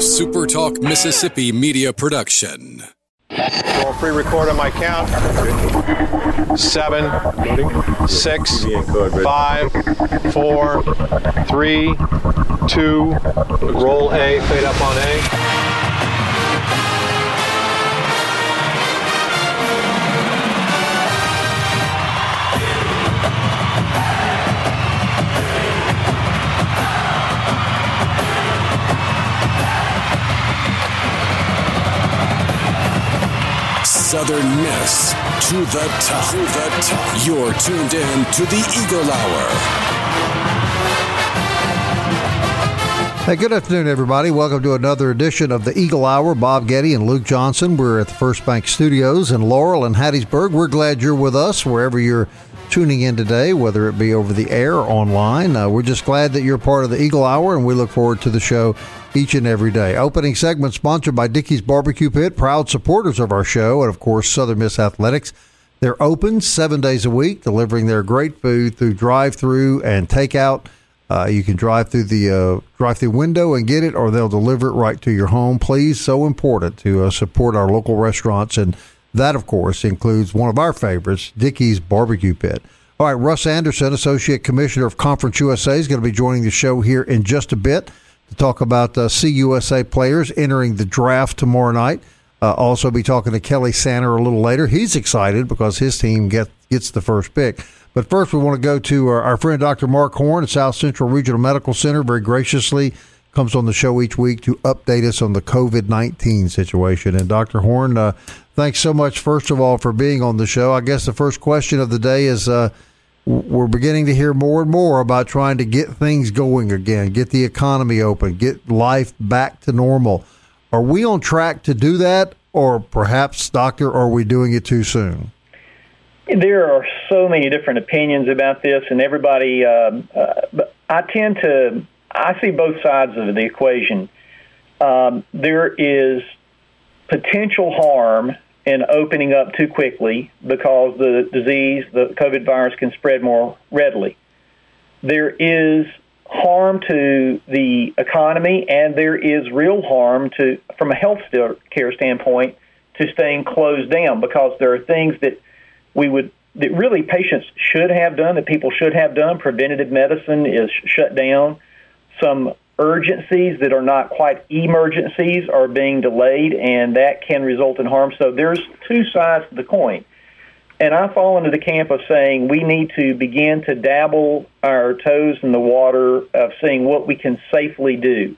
SuperTalk Mississippi media production. Roll free record on my count. Seven, six, five, four, three, two. Roll A, fade up on A. Southern Miss to the top. To the top. You're tuned in to the Eagle Hour. Hey, good afternoon, everybody. Welcome to another edition of the Eagle Hour. Bob Getty and Luke Johnson. We're at the First Bank Studios in Laurel and Hattiesburg. We're glad you're with us wherever you're tuning in today, whether it be over the air or online. Uh, we're just glad that you're part of the Eagle Hour, and we look forward to the show each and every day. Opening segment sponsored by Dickey's Barbecue Pit, proud supporters of our show, and of course, Southern Miss Athletics. They're open seven days a week, delivering their great food through drive-through and takeout. Uh, you can drive through the uh, drive-through window and get it, or they'll deliver it right to your home. Please, so important to uh, support our local restaurants, and that, of course, includes one of our favorites, Dickey's Barbecue Pit. All right, Russ Anderson, Associate Commissioner of Conference USA, is going to be joining the show here in just a bit to talk about uh, CUSA players entering the draft tomorrow night. Uh, also, be talking to Kelly Sanders a little later. He's excited because his team get, gets the first pick. But first, we want to go to our, our friend Dr. Mark Horn at South Central Regional Medical Center. Very graciously comes on the show each week to update us on the COVID 19 situation. And Dr. Horn, uh, thanks so much, first of all, for being on the show. I guess the first question of the day is uh, we're beginning to hear more and more about trying to get things going again, get the economy open, get life back to normal. Are we on track to do that, or perhaps, Doctor, are we doing it too soon? There are so many different opinions about this, and everybody. Uh, uh, I tend to. I see both sides of the equation. Um, there is potential harm in opening up too quickly because the disease, the COVID virus, can spread more readily. There is harm to the economy, and there is real harm to, from a health care standpoint, to staying closed down because there are things that we would that really patients should have done that people should have done. Preventative medicine is shut down. Some urgencies that are not quite emergencies are being delayed, and that can result in harm. So there's two sides to the coin. And I fall into the camp of saying we need to begin to dabble our toes in the water of seeing what we can safely do.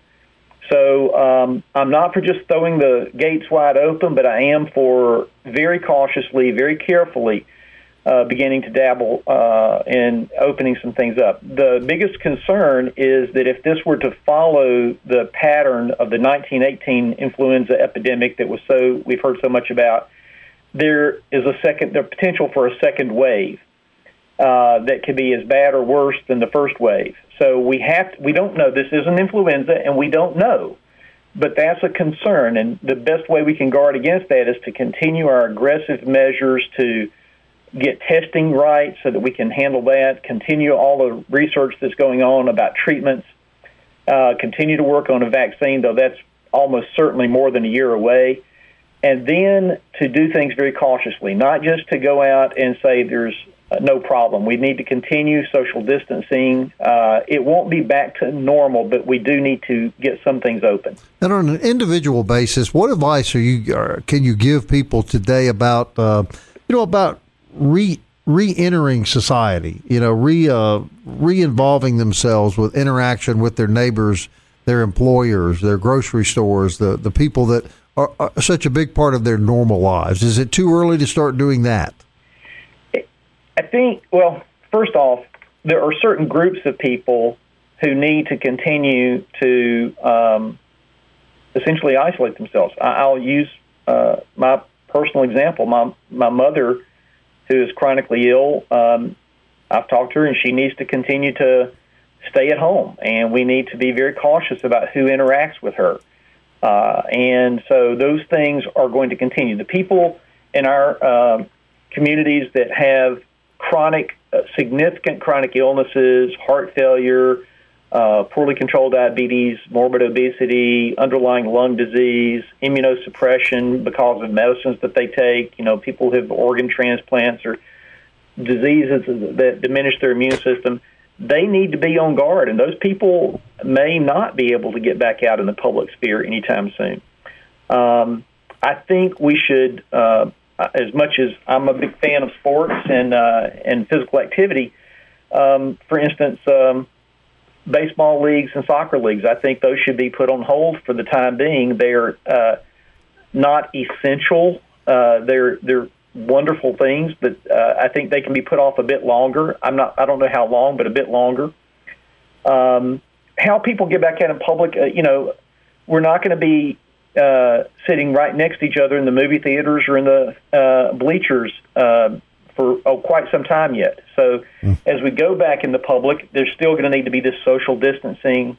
So um, I'm not for just throwing the gates wide open, but I am for very cautiously, very carefully uh, beginning to dabble uh, in opening some things up. The biggest concern is that if this were to follow the pattern of the 1918 influenza epidemic that was so we've heard so much about, there is a second, the potential for a second wave uh, that could be as bad or worse than the first wave. So we have, to, we don't know. This is an influenza, and we don't know. But that's a concern, and the best way we can guard against that is to continue our aggressive measures to get testing right so that we can handle that, continue all the research that's going on about treatments, uh, continue to work on a vaccine, though that's almost certainly more than a year away, and then to do things very cautiously, not just to go out and say there's uh, no problem. We need to continue social distancing. Uh, it won't be back to normal, but we do need to get some things open. And on an individual basis, what advice are you uh, can you give people today about uh, you know about re re-entering society, you know, re uh, re-involving themselves with interaction with their neighbors, their employers, their grocery stores, the the people that are, are, such a big part of their normal lives. Is it too early to start doing that? I think. Well, first off, there are certain groups of people who need to continue to um, essentially isolate themselves. I, will use uh, my personal example. My my mother who is chronically ill, um, I've talked to her, and she needs to continue to stay at home. And we need to be very cautious about who interacts with her. Uh, and so those things are going to continue. The people in our uh, communities that have chronic, uh, significant chronic illnesses, heart failure, uh, poorly controlled diabetes, morbid obesity, underlying lung disease, immunosuppression because of medicines that they take. You know, people who have organ transplants or diseases that diminish their immune system. They need to be on guard, and those people may not be able to get back out in the public sphere anytime soon. Um, I think we should, uh, as much as I'm a big fan of sports and uh, and physical activity. Um, for instance, um, baseball leagues and soccer leagues. I think those should be put on hold for the time being. They're uh, not essential. Uh, they're they're wonderful things, but uh, I think they can be put off a bit longer. I'm not. I don't know how long, but a bit longer. Um, how people get back out in public, uh, you know, we're not going to be uh, sitting right next to each other in the movie theaters or in the uh, bleachers uh, for oh, quite some time yet. So mm. as we go back in the public, there's still going to need to be this social distancing,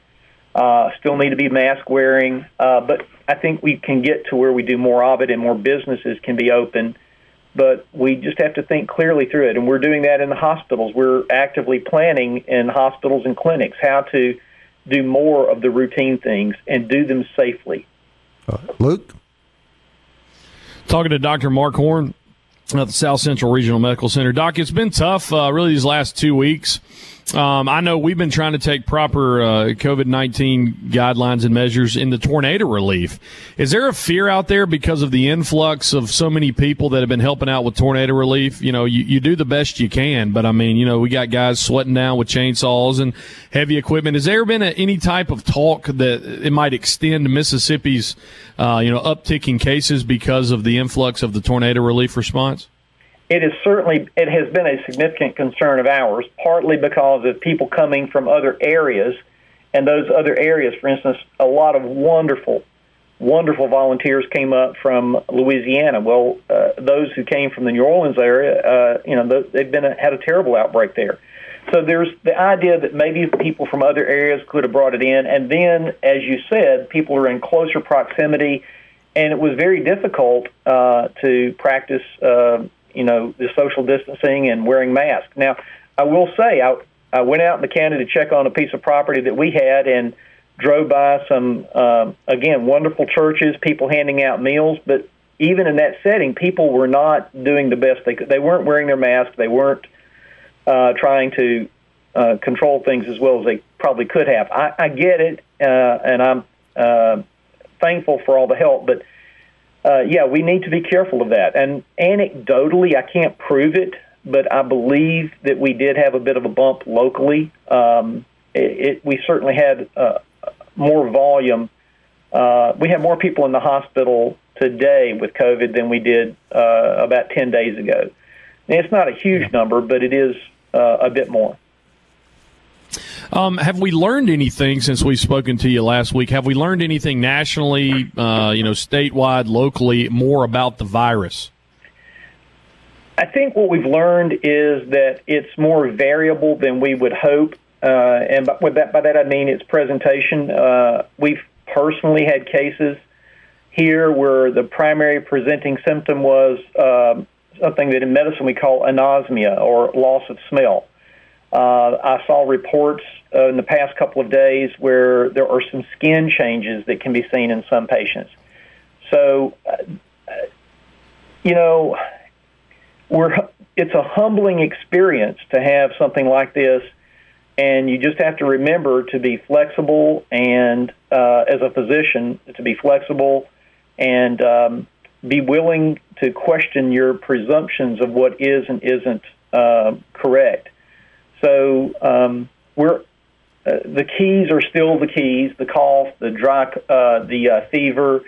uh, still need to be mask wearing. Uh, but I think we can get to where we do more of it and more businesses can be open. But we just have to think clearly through it. And we're doing that in the hospitals. We're actively planning in hospitals and clinics how to do more of the routine things and do them safely. Uh, Luke? Talking to Dr. Mark Horn, at the South Central Regional Medical Center. Doc, it's been tough, uh, really, these last two weeks. Um, I know we've been trying to take proper uh, COVID 19 guidelines and measures in the tornado relief. Is there a fear out there because of the influx of so many people that have been helping out with tornado relief? You know, you, you do the best you can, but I mean, you know, we got guys sweating down with chainsaws and heavy equipment. Has there been a, any type of talk that it might extend Mississippi's, uh, you know, upticking cases because of the influx of the tornado relief response? It is certainly it has been a significant concern of ours, partly because of people coming from other areas, and those other areas, for instance, a lot of wonderful, wonderful volunteers came up from Louisiana. Well, uh, those who came from the New Orleans area, uh, you know, they've been a, had a terrible outbreak there. So there's the idea that maybe people from other areas could have brought it in, and then, as you said, people are in closer proximity, and it was very difficult uh, to practice uh, you know, the social distancing and wearing masks. Now, I will say, I, I went out in the county to check on a piece of property that we had and drove by some, um, again, wonderful churches, people handing out meals, but even in that setting, people were not doing the best they could. They weren't wearing their masks. They weren't uh, trying to uh, control things as well as they probably could have. I, I get it, uh, and I'm uh, thankful for all the help, but uh, yeah, we need to be careful of that. And anecdotally, I can't prove it, but I believe that we did have a bit of a bump locally. Um, it, it, we certainly had uh, more volume. Uh, we have more people in the hospital today with COVID than we did uh, about 10 days ago. And it's not a huge number, but it is uh, a bit more. Um, have we learned anything since we've spoken to you last week? Have we learned anything nationally, uh, you know, statewide, locally, more about the virus? I think what we've learned is that it's more variable than we would hope. Uh, and by that, by that I mean its presentation. Uh, we've personally had cases here where the primary presenting symptom was uh, something that in medicine we call anosmia or loss of smell. Uh, I saw reports uh, in the past couple of days where there are some skin changes that can be seen in some patients. So, uh, you know, we're it's a humbling experience to have something like this, and you just have to remember to be flexible and, uh, as a physician, to be flexible and um, be willing to question your presumptions of what is and isn't uh, correct. So um, we're uh, the keys are still the keys: the cough, the dry, uh, the uh, fever,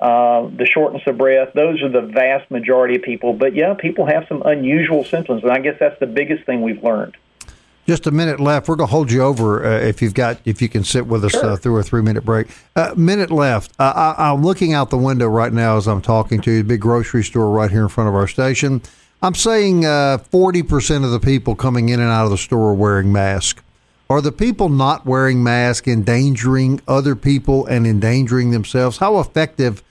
uh, the shortness of breath. Those are the vast majority of people. But yeah, people have some unusual symptoms, and I guess that's the biggest thing we've learned. Just a minute left. We're going to hold you over uh, if you've got if you can sit with us sure. uh, through a three minute break. Uh, minute left. I, am looking out the window right now as I'm talking to you. Big grocery store right here in front of our station. I'm saying uh, 40% of the people coming in and out of the store are wearing masks. Are the people not wearing masks endangering other people and endangering themselves? How effective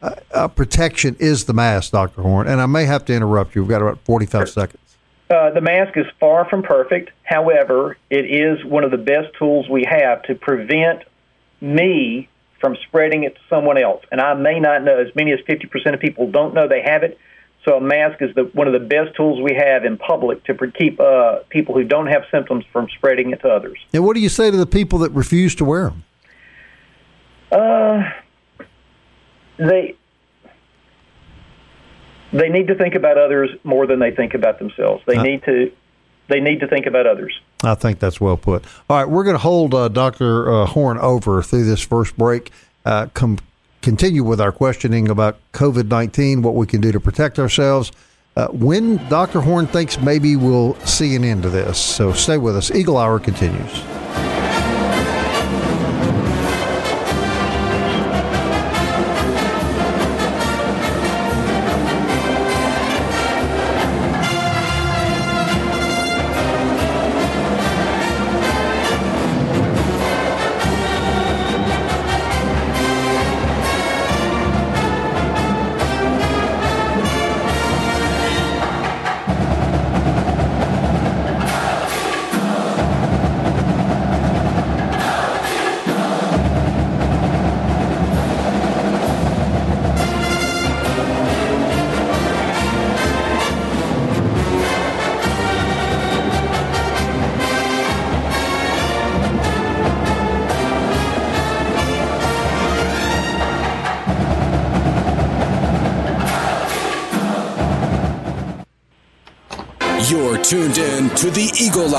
uh, uh, protection is the mask, Dr. Horn? And I may have to interrupt you. We've got about 45 sure. seconds. Uh, the mask is far from perfect. However, it is one of the best tools we have to prevent me from spreading it to someone else. And I may not know, as many as 50% of people don't know they have it. So a mask is the, one of the best tools we have in public to keep uh, people who don't have symptoms from spreading it to others. And what do you say to the people that refuse to wear them? Uh, they they need to think about others more than they think about themselves. They uh, need to they need to think about others. I think that's well put. All right, we're going to hold uh, Dr. Uh, Horn over through this first break. Uh, come continue with our questioning about COVID nineteen, what we can do to protect ourselves. Uh, when Dr. Horn thinks maybe we'll see an end to this. So stay with us. Eagle Hour continues.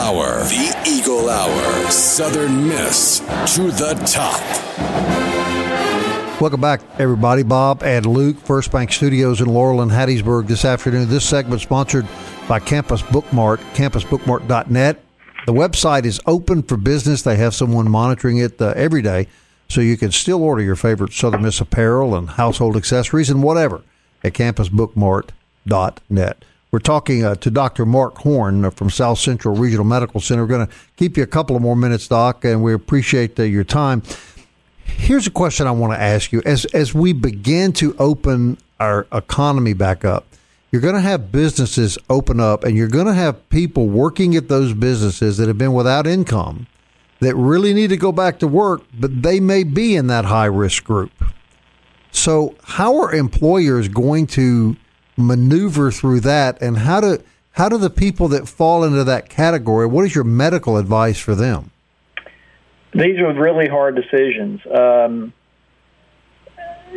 Hour. The Eagle Hour. Southern Miss to the top. Welcome back, everybody. Bob and Luke, First Bank Studios in Laurel and Hattiesburg this afternoon. This segment sponsored by Campus Bookmart, campusbookmart.net. The website is open for business. They have someone monitoring it uh, every day, so you can still order your favorite Southern Miss apparel and household accessories and whatever at campusbookmart.net. We're talking uh, to Dr. Mark Horn uh, from South Central Regional Medical Center. We're going to keep you a couple of more minutes, Doc, and we appreciate uh, your time. Here's a question I want to ask you: as as we begin to open our economy back up, you're going to have businesses open up, and you're going to have people working at those businesses that have been without income that really need to go back to work, but they may be in that high risk group. So, how are employers going to maneuver through that, and how do how do the people that fall into that category? What is your medical advice for them? These are really hard decisions. Um,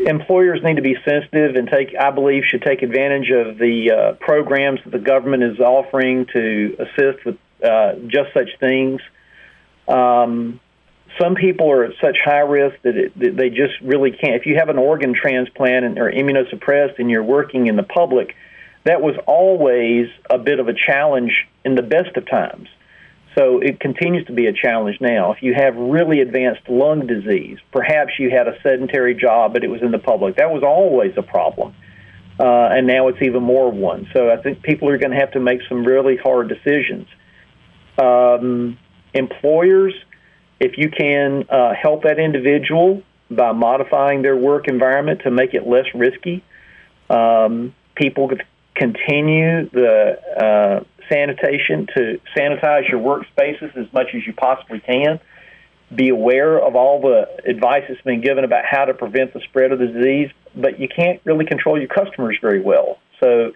employers need to be sensitive and take, I believe, should take advantage of the uh, programs that the government is offering to assist with uh, just such things. Um, some people are at such high risk that, it, that they just really can't. If you have an organ transplant and are immunosuppressed and you're working in the public, that was always a bit of a challenge in the best of times. So it continues to be a challenge now. If you have really advanced lung disease, perhaps you had a sedentary job, but it was in the public. That was always a problem. Uh, and now it's even more of one. So I think people are going to have to make some really hard decisions. Um, employers, if you can uh, help that individual by modifying their work environment to make it less risky, um, people continue the uh, sanitation to sanitize your workspaces as much as you possibly can. Be aware of all the advice that's been given about how to prevent the spread of the disease, but you can't really control your customers very well. So,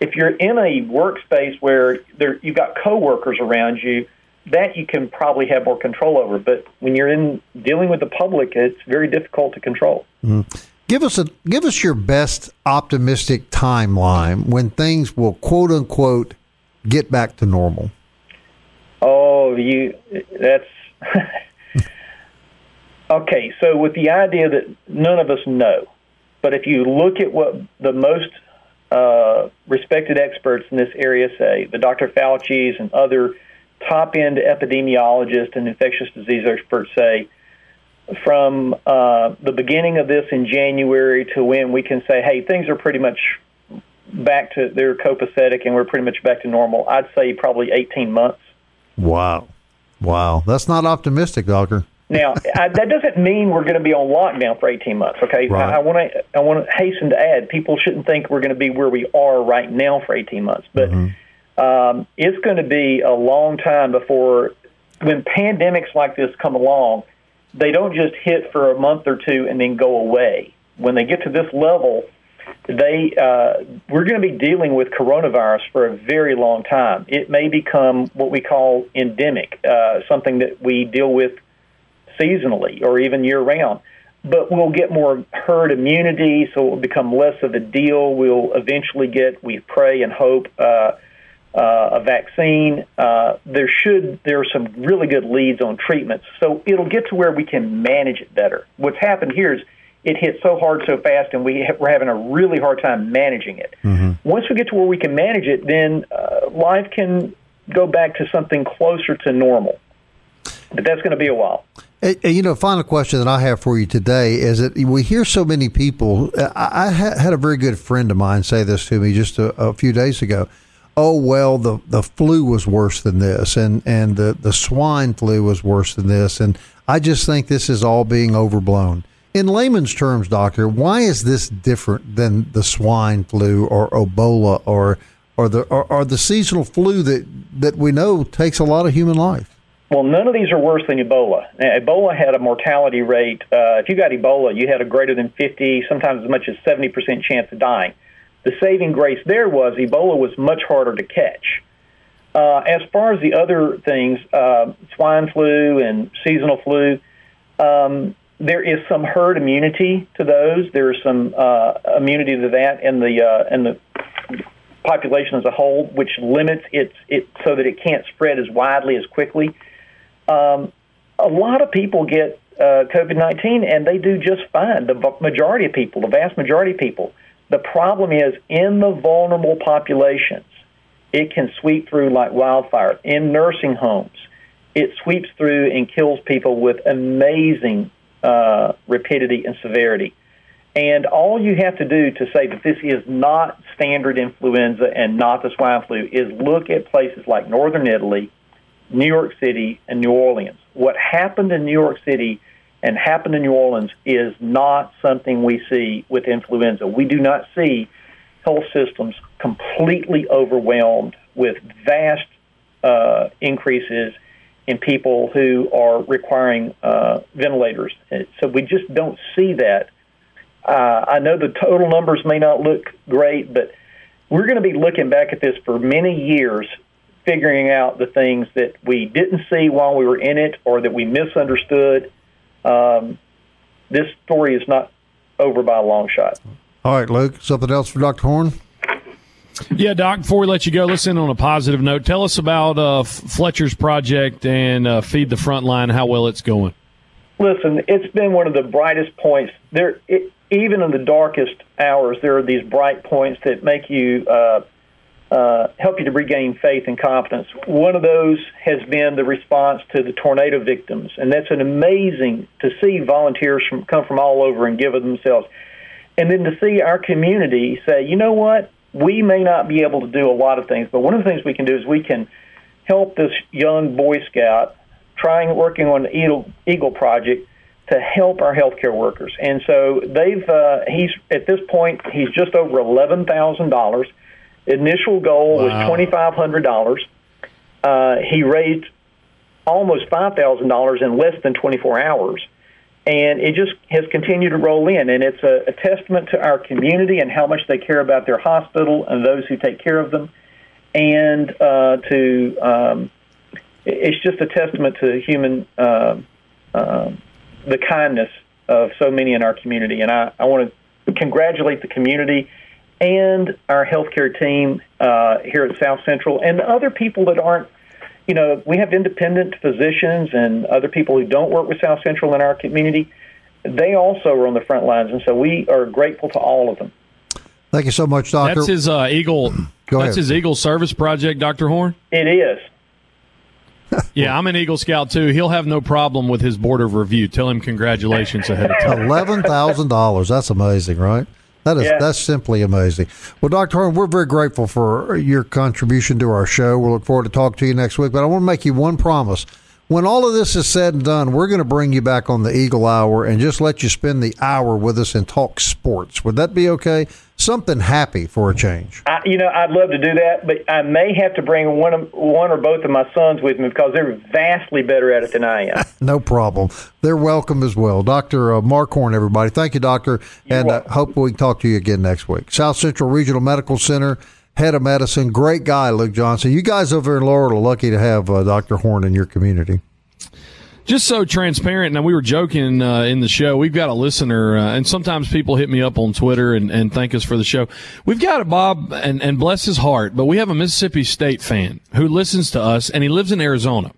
if you're in a workspace where there, you've got coworkers around you, that you can probably have more control over. But when you're in dealing with the public, it's very difficult to control. Mm-hmm. Give us a give us your best optimistic timeline when things will quote unquote get back to normal. Oh, you that's okay. So with the idea that none of us know, but if you look at what the most uh, respected experts in this area say, the Dr. Fauci's and other top end epidemiologists and infectious disease experts say from uh, the beginning of this in January to when we can say, hey, things are pretty much back to they're copacetic and we're pretty much back to normal. I'd say probably 18 months. Wow. Wow. That's not optimistic, doctor. Now, I, that doesn't mean we're going to be on lockdown for 18 months, okay? Right. I want to I want to hasten to add people shouldn't think we're going to be where we are right now for 18 months, but mm-hmm Um, it's going to be a long time before, when pandemics like this come along, they don't just hit for a month or two and then go away. When they get to this level, they uh, we're going to be dealing with coronavirus for a very long time. It may become what we call endemic, uh, something that we deal with seasonally or even year round. But we'll get more herd immunity, so it will become less of a deal. We'll eventually get, we pray and hope, uh, a vaccine. Uh, there should there are some really good leads on treatments, so it'll get to where we can manage it better. What's happened here is it hit so hard so fast, and we ha- we're having a really hard time managing it. Mm-hmm. Once we get to where we can manage it, then uh, life can go back to something closer to normal. But that's going to be a while. And, You know, final question that I have for you today is that we hear so many people. I, I had a very good friend of mine say this to me just a, a few days ago oh well the the flu was worse than this and and the the swine flu was worse than this and I just think this is all being overblown. In layman's terms, doctor, why is this different than the swine flu or Ebola or or the or, or the seasonal flu that that we know takes a lot of human life? Well, none of these are worse than Ebola. Now, Ebola had a mortality rate. Uh, if you got Ebola, you had a greater than 50, sometimes as much as 70% chance of dying. The saving grace there was Ebola was much harder to catch. Uh, as far as the other things, uh, swine flu and seasonal flu, um, there is some herd immunity to those. There is some uh, immunity to that in the uh, in the population as a whole, which limits it, it so that it can't spread as widely as quickly. Um, a lot of people get uh, COVID nineteen and they do just fine. The majority of people, the vast majority of people. The problem is in the vulnerable populations, it can sweep through like wildfire. In nursing homes, it sweeps through and kills people with amazing uh, rapidity and severity. And all you have to do to say that this is not standard influenza and not the swine flu is look at places like northern Italy, New York City, and New Orleans. What happened in New York City and happened in New Orleans is not something we see with influenza. We do not see health systems completely overwhelmed with vast uh, increases in people who are requiring uh, ventilators. So we just don't see that. Uh, I know the total numbers may not look great, but we're going to be looking back at this for many years, figuring out the things that we didn't see while we were in it or that we misunderstood um, this story is not over by a long shot. All right, Luke. Something else for Dr. Horn? Yeah, Doc. Before we let you go, let's end on a positive note. Tell us about uh, Fletcher's project and uh, Feed the Frontline. How well it's going. Listen, it's been one of the brightest points. There, it, even in the darkest hours, there are these bright points that make you uh, uh, help you to regain faith and confidence. One of those has been the response to the tornado victims, and that's an amazing to see volunteers from, come from all over and give of themselves, and then to see our community say, you know what, we may not be able to do a lot of things, but one of the things we can do is we can help this young Boy Scout trying working on the Eagle, Eagle project to help our healthcare workers, and so they've uh, he's at this point he's just over eleven thousand dollars Initial goal wow. was twenty five hundred dollars. Uh, he raised almost five thousand dollars in less than twenty four hours, and it just has continued to roll in. And it's a, a testament to our community and how much they care about their hospital and those who take care of them, and uh, to um, it's just a testament to human uh, uh, the kindness of so many in our community. And I, I want to congratulate the community and our healthcare team uh, here at South Central and other people that aren't, you know, we have independent physicians and other people who don't work with South Central in our community. They also are on the front lines, and so we are grateful to all of them. Thank you so much, Doctor. That's his uh, Eagle. Go that's ahead. his Eagle Service Project, Doctor Horn. It is. yeah, I'm an Eagle Scout too. He'll have no problem with his board of review. Tell him congratulations ahead of time. Eleven thousand dollars. That's amazing, right? That is yeah. that's simply amazing. Well, Dr. Horn, we're very grateful for your contribution to our show. We'll look forward to talking to you next week. But I want to make you one promise. When all of this is said and done, we're going to bring you back on the Eagle Hour and just let you spend the hour with us and talk sports. Would that be okay? Something happy for a change. I, you know, I'd love to do that, but I may have to bring one of, one or both of my sons with me because they're vastly better at it than I am. no problem. They're welcome as well. Dr. Uh, Mark Horn, everybody. Thank you, Doctor. You're and uh, hope we can talk to you again next week. South Central Regional Medical Center head of medicine. Great guy, Luke Johnson. You guys over in Laurel are lucky to have uh, Dr. Horn in your community. Just so transparent. Now, we were joking uh, in the show. We've got a listener, uh, and sometimes people hit me up on Twitter and, and thank us for the show. We've got a Bob, and, and bless his heart, but we have a Mississippi State fan who listens to us, and he lives in Arizona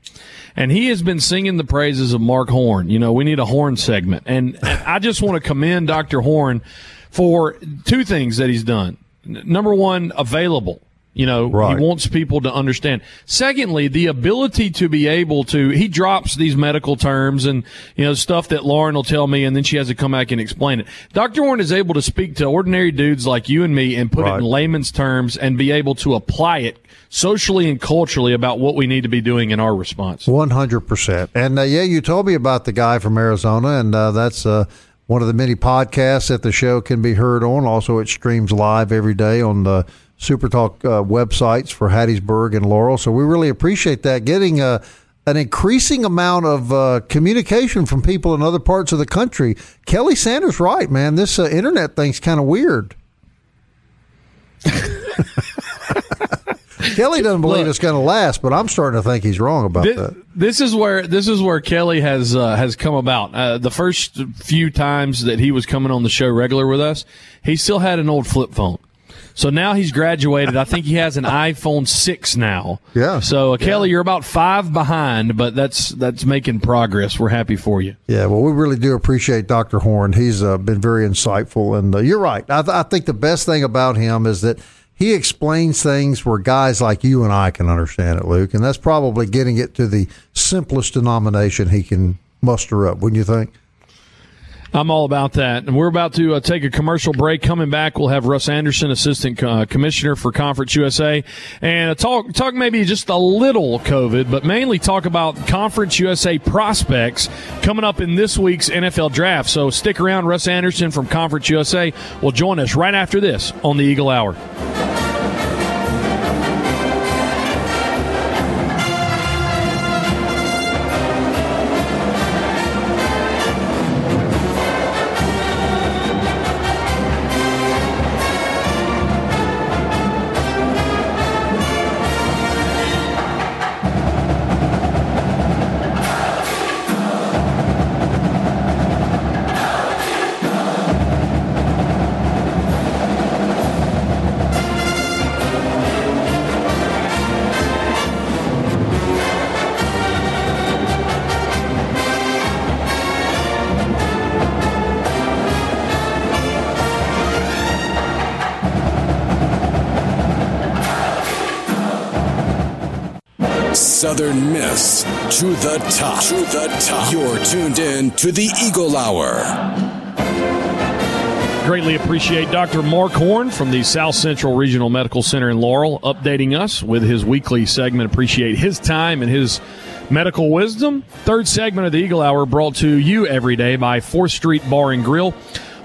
and he has been singing the praises of Mark Horn. You know, we need a Horn segment, and, and I just want to commend Dr. Horn for two things that he's done number one, available. You know, right. he wants people to understand. Secondly, the ability to be able to, he drops these medical terms and, you know, stuff that Lauren will tell me and then she has to come back and explain it. Dr. Horn is able to speak to ordinary dudes like you and me and put right. it in layman's terms and be able to apply it socially and culturally about what we need to be doing in our response. 100%. And, uh, yeah, you told me about the guy from Arizona and, uh, that's, uh, one of the many podcasts that the show can be heard on. Also, it streams live every day on the Super Talk uh, websites for Hattiesburg and Laurel. So we really appreciate that. Getting uh, an increasing amount of uh, communication from people in other parts of the country. Kelly Sanders, right, man. This uh, internet thing's kind of weird. Kelly doesn't believe Look, it's going to last, but I'm starting to think he's wrong about this, that. This is where this is where Kelly has uh, has come about. Uh, the first few times that he was coming on the show regular with us, he still had an old flip phone. So now he's graduated. I think he has an iPhone six now. Yeah. So uh, Kelly, yeah. you're about five behind, but that's that's making progress. We're happy for you. Yeah. Well, we really do appreciate Dr. Horn. He's uh, been very insightful, and uh, you're right. I, th- I think the best thing about him is that he explains things where guys like you and I can understand it, Luke, and that's probably getting it to the simplest denomination he can muster up. Wouldn't you think? I'm all about that. And we're about to uh, take a commercial break. Coming back, we'll have Russ Anderson, Assistant uh, Commissioner for Conference USA, and talk talk maybe just a little COVID, but mainly talk about Conference USA prospects coming up in this week's NFL Draft. So stick around. Russ Anderson from Conference USA will join us right after this on the Eagle Hour. To the top. To the top. You're tuned in to the Eagle Hour. Greatly appreciate Dr. Mark Horn from the South Central Regional Medical Center in Laurel updating us with his weekly segment. Appreciate his time and his medical wisdom. Third segment of the Eagle Hour brought to you every day by 4th Street Bar and Grill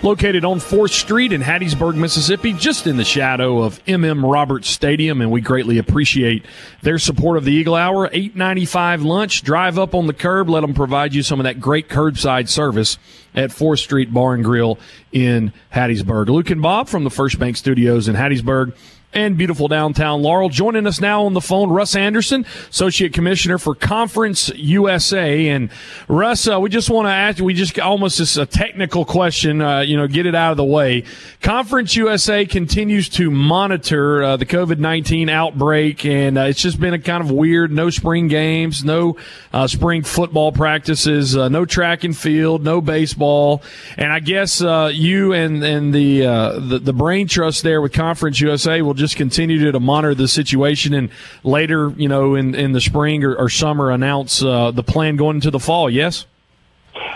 located on 4th Street in Hattiesburg, Mississippi, just in the shadow of MM Roberts Stadium, and we greatly appreciate their support of the Eagle Hour. 895 lunch, drive up on the curb, let them provide you some of that great curbside service at 4th Street Bar and Grill in Hattiesburg. Luke and Bob from the First Bank Studios in Hattiesburg and beautiful downtown Laurel. Joining us now on the phone, Russ Anderson, Associate Commissioner for Conference USA. And Russ, uh, we just want to ask, we just almost just a technical question, uh, you know, get it out of the way. Conference USA continues to monitor uh, the COVID 19 outbreak, and uh, it's just been a kind of weird no spring games, no uh, spring football practices, uh, no track and field, no baseball. And I guess you and, and the, the, the brain trust there with Conference USA will just continue to, to monitor the situation and later, you know, in, in the spring or, or summer announce uh, the plan going into the fall, yes?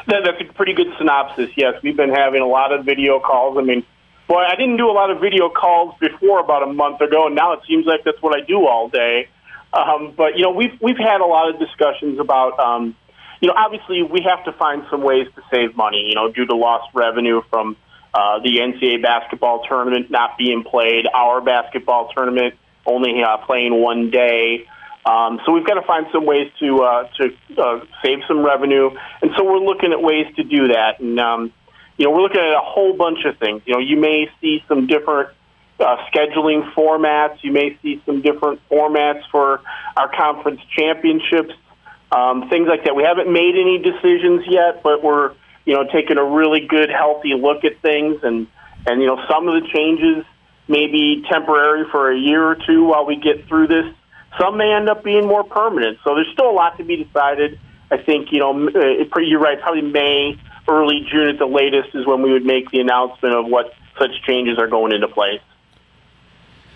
That's a pretty good synopsis, yes. We've been having a lot of video calls. I mean, boy, I didn't do a lot of video calls before about a month ago, and now it seems like that's what I do all day. Um, but you know, we've we've had a lot of discussions about. Um, you know, obviously, we have to find some ways to save money. You know, due to lost revenue from uh, the NCAA basketball tournament not being played, our basketball tournament only uh, playing one day. Um, so we've got to find some ways to uh, to uh, save some revenue, and so we're looking at ways to do that. And um, you know, we're looking at a whole bunch of things. You know, you may see some different uh, scheduling formats. You may see some different formats for our conference championships, um, things like that. We haven't made any decisions yet, but we're you know taking a really good, healthy look at things, and and you know some of the changes may be temporary for a year or two while we get through this. Some may end up being more permanent. So there's still a lot to be decided. I think you know uh, you're right. Probably May, early June at the latest is when we would make the announcement of what such changes are going into place.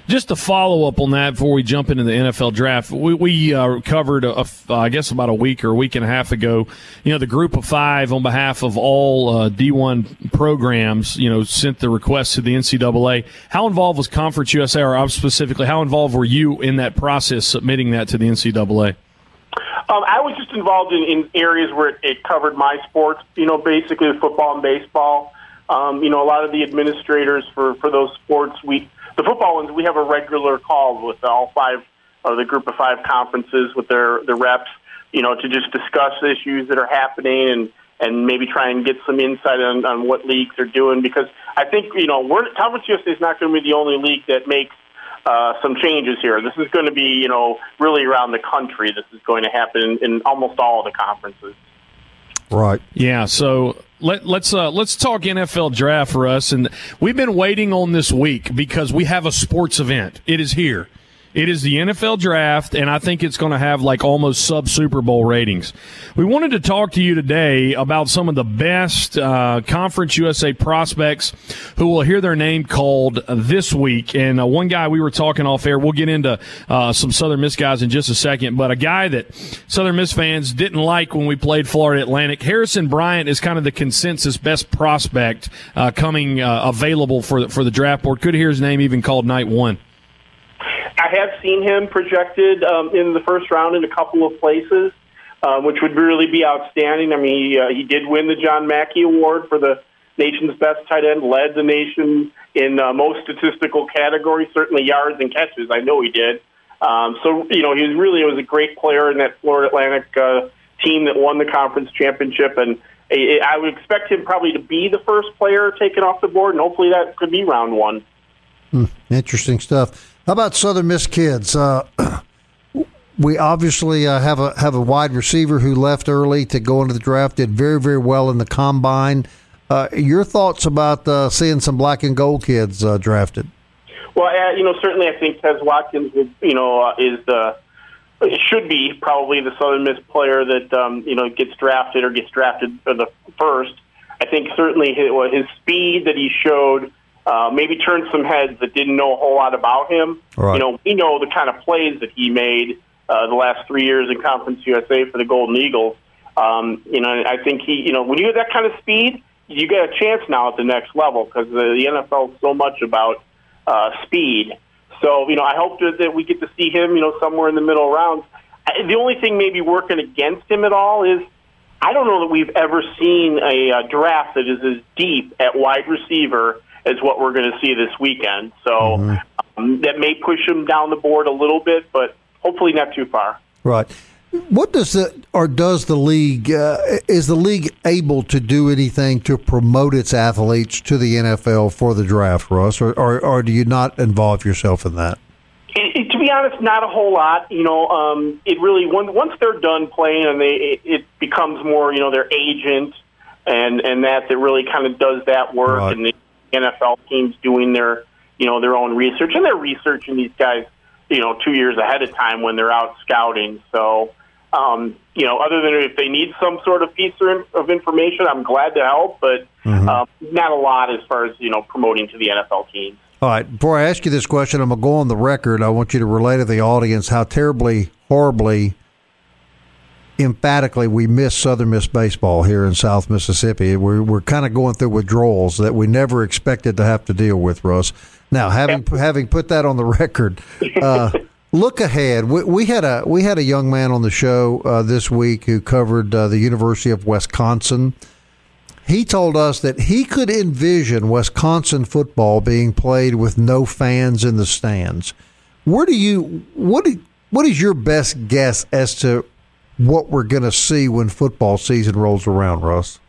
Just to follow up on that before we jump into the NFL draft, we, we uh, covered, a, a, I guess, about a week or a week and a half ago. You know, the group of five on behalf of all uh, D1 programs, you know, sent the request to the NCAA. How involved was Conference USA, or specifically, how involved were you in that process submitting that to the NCAA? Um, I was just involved in, in areas where it, it covered my sports, you know, basically football and baseball. Um, you know, a lot of the administrators for, for those sports, we the football ones, we have a regular call with all five of the group of five conferences with their the reps, you know, to just discuss issues that are happening and and maybe try and get some insight on, on what leagues are doing because I think you know we're Conference USA is not going to be the only league that makes uh, some changes here. This is going to be you know really around the country. This is going to happen in, in almost all of the conferences. Right. Yeah. So let, let's uh, let's talk NFL draft for us, and we've been waiting on this week because we have a sports event. It is here. It is the NFL draft, and I think it's going to have like almost sub Super Bowl ratings. We wanted to talk to you today about some of the best uh, Conference USA prospects who will hear their name called this week. And uh, one guy we were talking off air, we'll get into uh, some Southern Miss guys in just a second, but a guy that Southern Miss fans didn't like when we played Florida Atlantic. Harrison Bryant is kind of the consensus best prospect uh, coming uh, available for the, for the draft board. Could hear his name even called night one. I have seen him projected um, in the first round in a couple of places, uh, which would really be outstanding. I mean, he, uh, he did win the John Mackey Award for the nation's best tight end, led the nation in uh, most statistical categories, certainly yards and catches. I know he did. Um, so, you know, he was really was a great player in that Florida Atlantic uh, team that won the conference championship. And I would expect him probably to be the first player taken off the board, and hopefully that could be round one. Hmm, interesting stuff. How about Southern Miss kids? Uh, we obviously uh, have a have a wide receiver who left early to go into the draft. Did very very well in the combine. Uh, your thoughts about uh, seeing some black and gold kids uh, drafted? Well, uh, you know, certainly I think Quez Watkins, you know, is the should be probably the Southern Miss player that um, you know gets drafted or gets drafted for the first. I think certainly his, his speed that he showed uh, maybe turned some heads that didn't know a whole lot about him. Right. You know, we know the kind of plays that he made uh, the last three years in Conference USA for the Golden Eagles. Um, you know, I think he, you know, when you have that kind of speed, you get a chance now at the next level because the, the NFL is so much about uh, speed. So, you know, I hope that, that we get to see him, you know, somewhere in the middle rounds. I, the only thing maybe working against him at all is I don't know that we've ever seen a, a draft that is as deep at wide receiver is what we're going to see this weekend. So mm-hmm. um, that may push him down the board a little bit, but hopefully not too far. Right. What does the or does the league uh, is the league able to do anything to promote its athletes to the NFL for the draft, Russ, or or, or do you not involve yourself in that? It, it, to be honest, not a whole lot. You know, um, it really once once they're done playing and they it, it becomes more you know their agent and and that that really kind of does that work right. and the NFL teams doing their, you know, their own research, and they're researching these guys, you know, two years ahead of time when they're out scouting. So, um, you know, other than if they need some sort of piece of information, I'm glad to help, but mm-hmm. uh, not a lot as far as you know promoting to the NFL teams. All right. Before I ask you this question, I'm going to go on the record. I want you to relay to the audience how terribly, horribly emphatically we miss Southern Miss baseball here in South Mississippi. We're we're kind of going through withdrawals that we never expected to have to deal with, Russ. Now, having having put that on the record, uh, look ahead. We, we, had a we had a young man on the show uh, this week who covered uh, the University of Wisconsin. He told us that he could envision Wisconsin football being played with no fans in the stands. Where do you what do, what is your best guess as to what we're going to see when football season rolls around, Russ?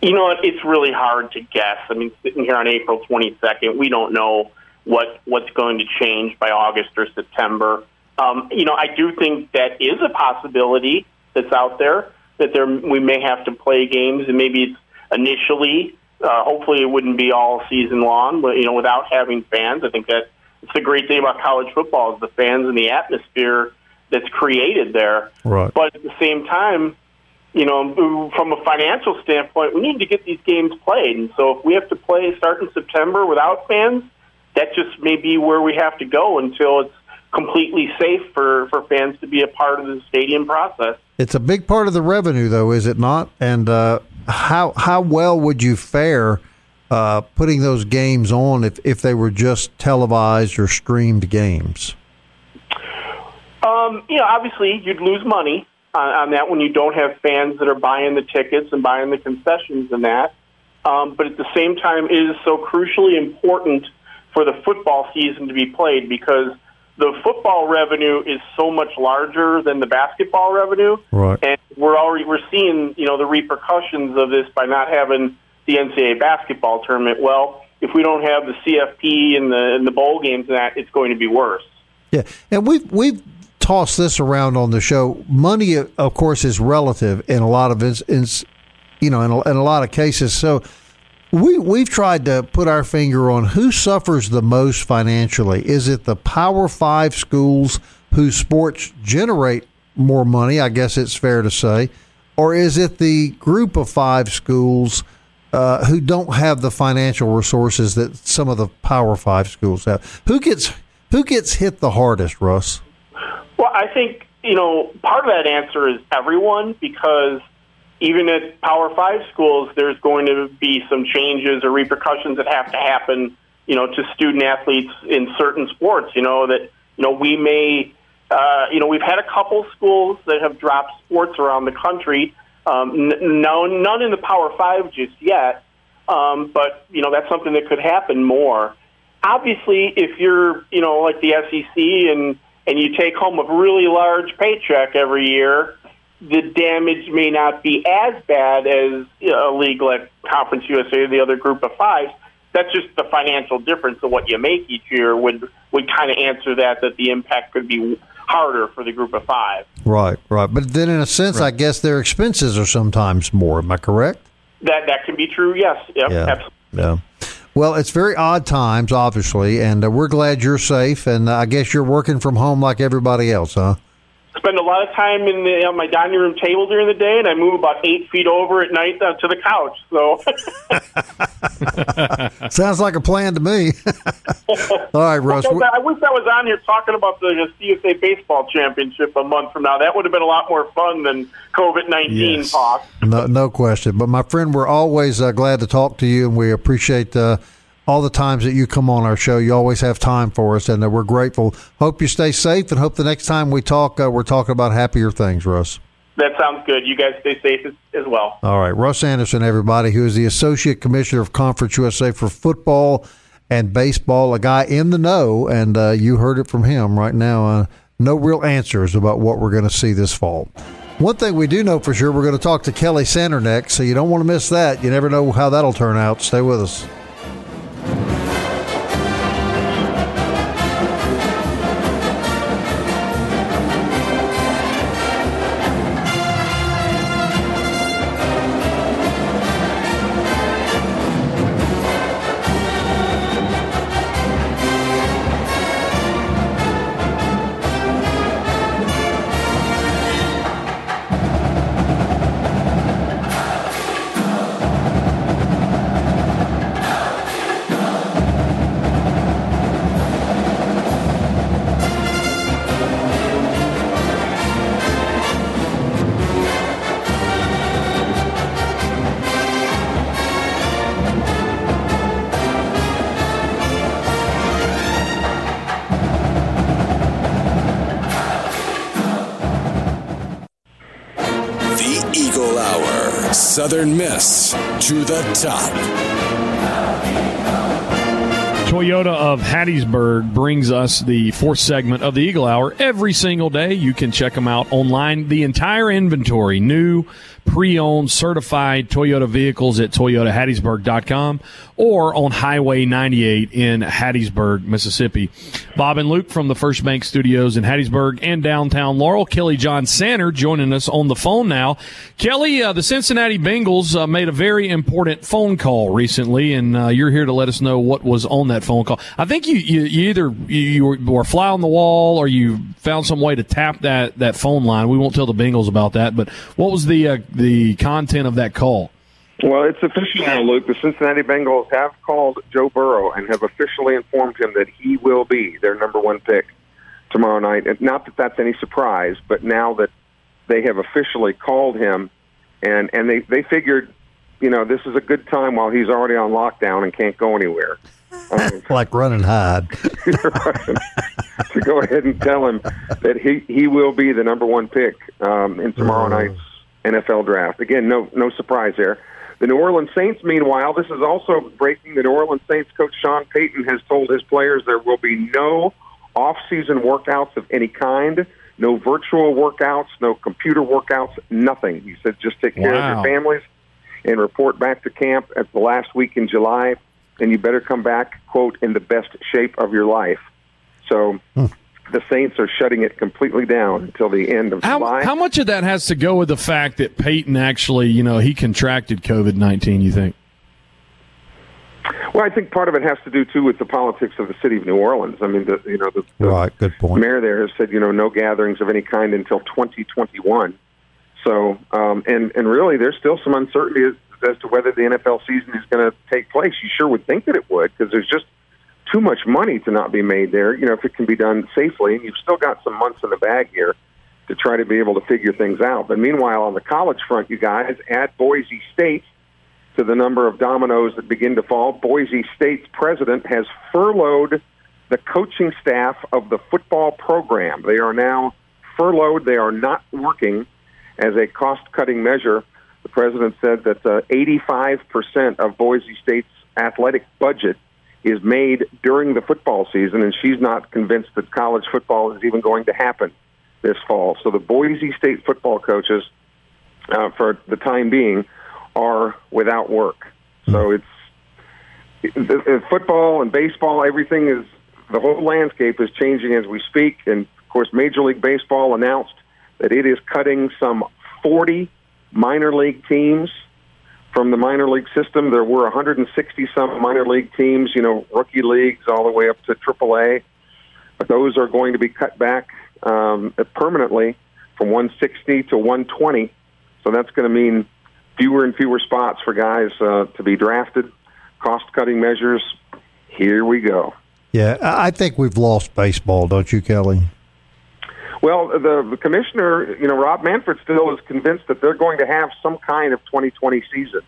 You know, it's really hard to guess. I mean, sitting here on April 22nd, we don't know what what's going to change by August or September. Um, you know, I do think that is a possibility that's out there that there we may have to play games, and maybe it's initially. Uh, hopefully, it wouldn't be all season long, but you know, without having fans, I think that it's the great thing about college football is the fans and the atmosphere that's created there. Right. But at the same time, you know, from a financial standpoint, we need to get these games played. And so if we have to play start in September without fans, that just may be where we have to go until it's completely safe for, for fans to be a part of the stadium process. It's a big part of the revenue, though, is it not? And uh, how how well would you fare uh, putting those games on if, if they were just televised or streamed games? Um, you know, obviously, you'd lose money on, on that when you don't have fans that are buying the tickets and buying the concessions and that. Um, but at the same time, it is so crucially important for the football season to be played because the football revenue is so much larger than the basketball revenue, right. and we're already we're seeing you know the repercussions of this by not having the NCAA basketball tournament. Well, if we don't have the CFP and the and the bowl games, and that it's going to be worse. Yeah, and we've we've tossed this around on the show. Money, of course, is relative in a lot of you know, in a, in a lot of cases. So we we've tried to put our finger on who suffers the most financially. Is it the Power Five schools whose sports generate more money? I guess it's fair to say, or is it the group of five schools? Uh, who don't have the financial resources that some of the Power Five schools have. Who gets who gets hit the hardest, Russ? Well, I think you know part of that answer is everyone because even at Power Five schools, there's going to be some changes or repercussions that have to happen, you know, to student athletes in certain sports. You know that you know we may, uh, you know, we've had a couple schools that have dropped sports around the country. Um, no, none in the Power Five just yet, um, but you know that's something that could happen more. Obviously, if you're, you know, like the SEC and and you take home a really large paycheck every year, the damage may not be as bad as you know, a league like Conference USA or the other group of five. That's just the financial difference of what you make each year would would kind of answer that that the impact could be harder for the group of five. Right, right. But then, in a sense, right. I guess their expenses are sometimes more. Am I correct? That that can be true. Yes. Yep, yeah. Absolutely. Yeah. Well, it's very odd times, obviously, and uh, we're glad you're safe. And uh, I guess you're working from home like everybody else, huh? Spend a lot of time in the, on my dining room table during the day, and I move about eight feet over at night uh, to the couch. So sounds like a plan to me. All right, Russ. I wish I was on here talking about the C-USA baseball championship a month from now. That would have been a lot more fun than COVID nineteen yes. talk. No, no question. But my friend, we're always uh, glad to talk to you, and we appreciate uh, all the times that you come on our show. You always have time for us, and uh, we're grateful. Hope you stay safe, and hope the next time we talk, uh, we're talking about happier things, Russ. That sounds good. You guys stay safe as, as, well. All right. Russ Anderson, everybody, who is the Associate Commissioner of Conference USA for football and baseball, a guy in the know, and uh, you heard it from him right now. Uh, no real answers about what we're going to see this fall. One thing we do know for sure, we're going to talk to Kelly Sanders next, so you don't want to miss that. You never know how that'll turn out. Stay with us. Southern Miss to the top. Toyota of Hattiesburg brings us the fourth segment of the Eagle Hour every single day. You can check them out online. The entire inventory, new, pre-owned, certified Toyota vehicles at toyotahattiesburg.com or on Highway 98 in Hattiesburg, Mississippi. Bob and Luke from the First Bank Studios in Hattiesburg and downtown Laurel. Kelly John Sanders joining us on the phone now. Kelly, uh, the Cincinnati Bengals uh, made a very important phone call recently, and uh, you're here to let us know what was on that phone call. I think you, you, you either you, you were fly on the wall or you found some way to tap that, that phone line. We won't tell the Bengals about that, but what was the uh, the content of that call? Well, it's official now, Luke. The Cincinnati Bengals have called Joe Burrow and have officially informed him that he will be their number one pick tomorrow night. And not that that's any surprise, but now that they have officially called him, and and they they figured, you know, this is a good time while he's already on lockdown and can't go anywhere. Um, like run and hide. to go ahead and tell him that he he will be the number one pick um, in tomorrow night's NFL draft. Again, no no surprise there. The New Orleans Saints, meanwhile, this is also breaking. The New Orleans Saints coach Sean Payton has told his players there will be no off-season workouts of any kind, no virtual workouts, no computer workouts, nothing. He said just take care Wow. of your families and report back to camp at the last week in July, and you better come back, quote, in the best shape of your life. So hmm. The Saints are shutting it completely down until the end of How, July. how much of that has to go with the fact that Payton actually, you know, he contracted COVID 19, you think? Well, I think part of it has to do too with the politics of the city of New Orleans. I mean, the you know the, the Right, good point. mayor there has said you know no gatherings of any kind until 2021. So, um, and and really, there's still some uncertainty as, as to whether the NFL season is going to take place. You sure would think that it would because there's just too much money to not be made there. You know, if it can be done safely, and you've still got some months in the bag here to try to be able to figure things out. But meanwhile, on the college front, you guys add Boise State to the number of dominoes that begin to fall. Boise State's president has furloughed the coaching staff of the football program. They are now furloughed. They are not working as a cost cutting measure. The president said that uh, 85% of Boise State's athletic budget is made during the football season, and she's not convinced that college football is even going to happen this fall. So the Boise State football coaches, uh, for the time being, are without work. So it's the, the football and baseball. Everything is the whole landscape is changing as we speak. And of course, Major League Baseball announced that it is cutting some 40 minor league teams from the minor league system. There were 160 some minor league teams, you know, rookie leagues all the way up to AAA. But those are going to be cut back um, permanently from 160 to 120. So that's going to mean fewer and fewer spots for guys uh, to be drafted. Cost cutting measures. Here we go. Yeah, I I think we've lost baseball, don't you, Kelly? Well, the, commissioner, you know, Rob Manfred still is convinced that they're going to have some kind of 2020 season.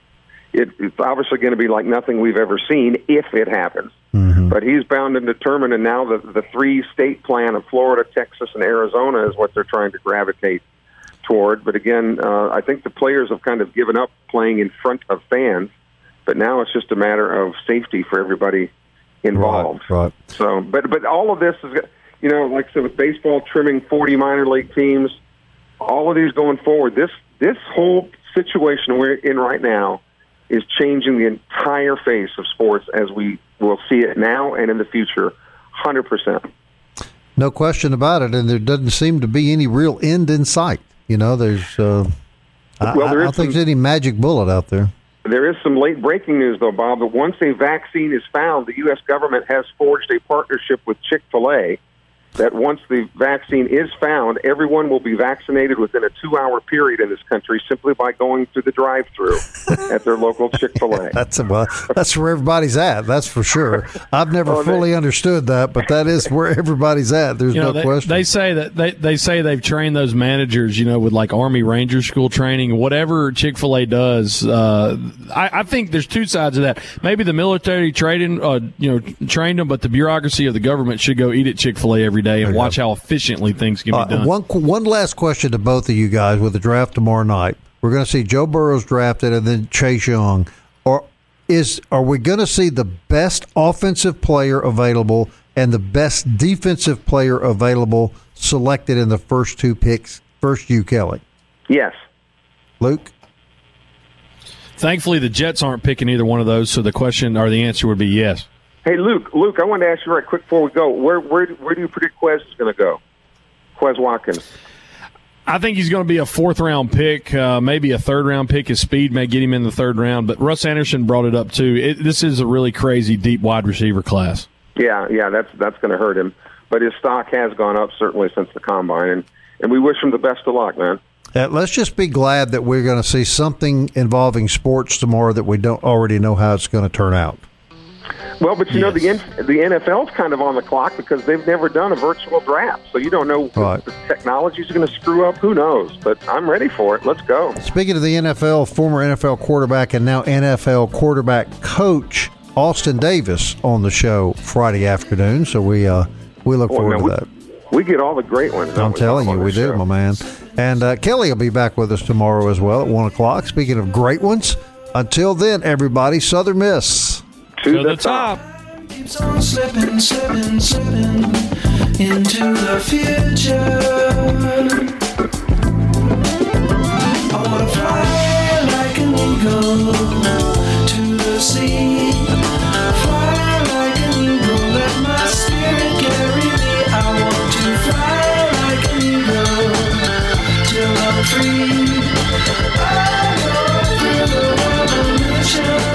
It, it's obviously going to be like nothing we've ever seen if it happens. But he's bound and determined, and now the, the three state plan of Florida, Texas, and Arizona is what they're trying to gravitate toward. But again, uh, I think the players have kind of given up playing in front of fans, but now it's just a matter of safety for everybody involved. Right. So, but but all of this is, you know, like I said, with baseball trimming 40 minor league teams, all of these going forward, this this whole situation we're in right now is changing the entire face of sports as we will see it now and in the future, hundred percent. No question about it, and there doesn't seem to be any real end in sight. You know, there's. Uh, I, Well, there I is don't think some- there's any magic bullet out there. There is some late breaking news, though, Bob. That once a vaccine is found, the U.S. government has forged a partnership with Chick Fil A. That once the vaccine is found, everyone will be vaccinated within a two-hour period in this country simply by going through the drive-through at their local Chick Fil A. That's well, that's where everybody's at. That's for sure. I've never Oh, they- fully understood that, but that is where everybody's at. There's You know, no they, question. they say that they, they say they've trained those managers, you know, with like Army Ranger school training, whatever Chick Fil A does. Uh, I, I think there's two sides of that. Maybe the military trading, uh, you know, trained them, but the bureaucracy of the government should go eat at Chick Fil A every day and watch how efficiently things can be Uh, done. one one last question to both of you guys with the draft tomorrow night. we're going to see Joe Burrows drafted and then Chase Young, or is are we going to see the best offensive player available and the best defensive player available selected in the first two picks? First, you Kelly. Yes. Luke. Thankfully, the Jets aren't picking either one of those, so the question or the answer would be yes. Hey, Luke. Luke, I want to ask you right quick before we go. Where where where do you predict Quez is going to go? Quez Watkins. I think he's going to be a fourth round pick, uh, maybe a third round pick. His speed may get him in the third round, but Russ Anderson brought it up too. It, this is a really crazy deep wide receiver class. Yeah, yeah, that's that's going to hurt him. But his stock has gone up certainly since the combine, and and we wish him the best of luck, man. Uh, let's just be glad that we're going to see something involving sports tomorrow that we don't already know how it's going to turn out. Well, but you Yes. know the the NFL's kind of on the clock because they've never done a virtual draft, so you don't know Right. if the technology's going to screw up. Who knows? But I'm ready for it. Let's go. Speaking of the NFL, former NFL quarterback and now NFL quarterback coach Austin Davis on the show Friday afternoon. So we uh, we look forward to we, that. we get all the great ones. I'm telling you, we do, show? my man. And uh, Kelly will be back with us tomorrow as well at one o'clock. Speaking of great ones, until then, everybody, Southern Miss. To, To the top. keeps on slipping, slipping, slipping into the future. I wanna fly like an eagle to the sea. Fly like an eagle, let my spirit carry me. I want to fly like an eagle till I'm free. I go through the world on a mission.